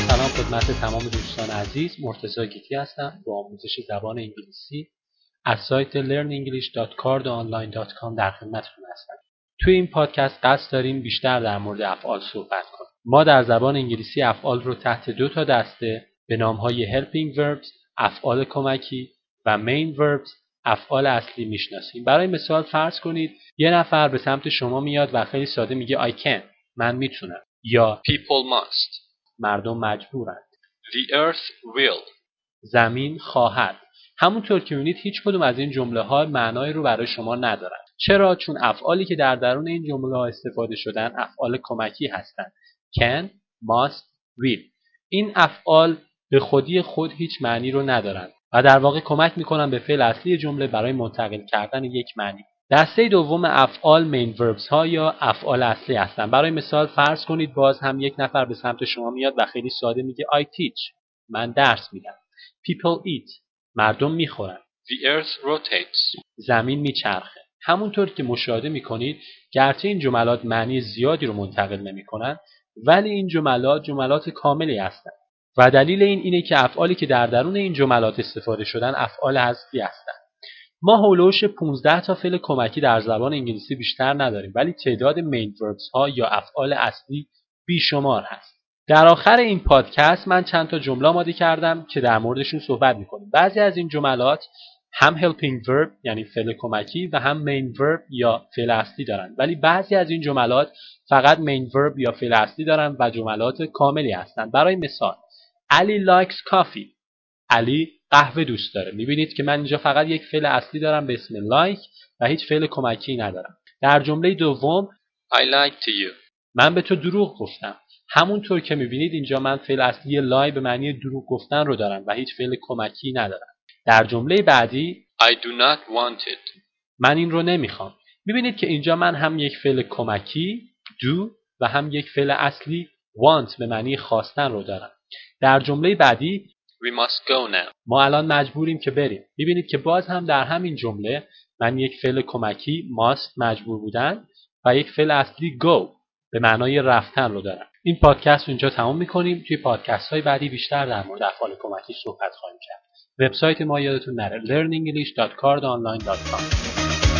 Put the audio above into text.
درود تمام دوستان عزیز. مرتضی گیتی هستم با آموزش زبان انگلیسی. از سایت learnenglish.cardonline.com در خدمتتون هستم. توی این پادکست قصد داریم بیشتر در مورد افعال صحبت کنیم. ما در زبان انگلیسی افعال رو تحت دو تا دسته به نامهای helping verbs افعال کمکی و main verbs افعال اصلی می‌شناسیم. برای مثال فرض کنید یه نفر به سمت شما میاد و خیلی ساده میگه I can. من می‌تونم. یا People must. مردم مجبورند. The earth will. زمین خواهد. همونطور که می‌بینید هیچ کدوم از این جمله ها معنایی رو برای شما ندارن چرا؟ چون افعالی که در درون این جمله ها استفاده شدن افعال کمکی هستند. Can must will. این افعال به خودی خود هیچ معنی رو ندارند و در واقع کمک می‌کنن به فعل اصلی جمله برای منتقل کردن یک معنی. دسته دوم افعال مین verbs ها یا افعال اصلی هستند برای مثال فرض کنید باز هم یک نفر به سمت شما میاد و خیلی ساده میگه I teach. من درس میدم. People eat. مردم می‌خورن. The earth rotates. زمین میچرخه. همونطور که مشاهده می‌کنید گرچه این جملات معنی زیادی رو منتقل نمی‌کنن ولی این جملات جملات کاملی هستند و دلیل این اینه که افعالی که در درون این جملات استفاده شدن افعال اصلی هستند ما هولوش 15 تا فعل کمکی در زبان انگلیسی بیشتر نداریم ولی تعداد مین verbs ها یا افعال اصلی بیشمار هست. در آخر این پادکست من چند تا جمله آماده کردم که در موردشون صحبت می‌کنیم. بعضی از این جملات هم helping verb یعنی فعل کمکی و هم main verb یا فعل اصلی دارن. ولی بعضی از این جملات فقط main verb یا فعل اصلی دارن و جملات کاملی هستند برای مثال علی likes coffee. علی قهوه دوست داره. می‌بینید که من اینجا فقط یک فعل اصلی دارم به اسم like و هیچ فعل کمکی ندارم. در جمله دوم I lied to you. من به تو دروغ گفتم. همونطور که می‌بینید اینجا من فعل اصلی لای به معنی دروغ گفتن رو دارم و هیچ فعل کمکی ندارم. در جمله بعدی I do not want it. من این رو nemiخوام می‌بینید که اینجا من هم یک فعل کمکی do و هم یک فعل اصلی want به معنی خواستن رو دارم. در جمله بعدی We must go now. ما الان مجبوریم که بریم. می‌بینید که باز هم در همین جمله من یک فعل کمکی must مجبور بودن و یک فعل اصلی go به معنای رفتن رو دارم این پادکست رو اینجا تمام می‌کنیم. توی پادکست های بعدی بیشتر در مورد افعال کمکی صحبت خواهیم کرد. وبسایت ما یادتون نره learnenglish.cardonline.com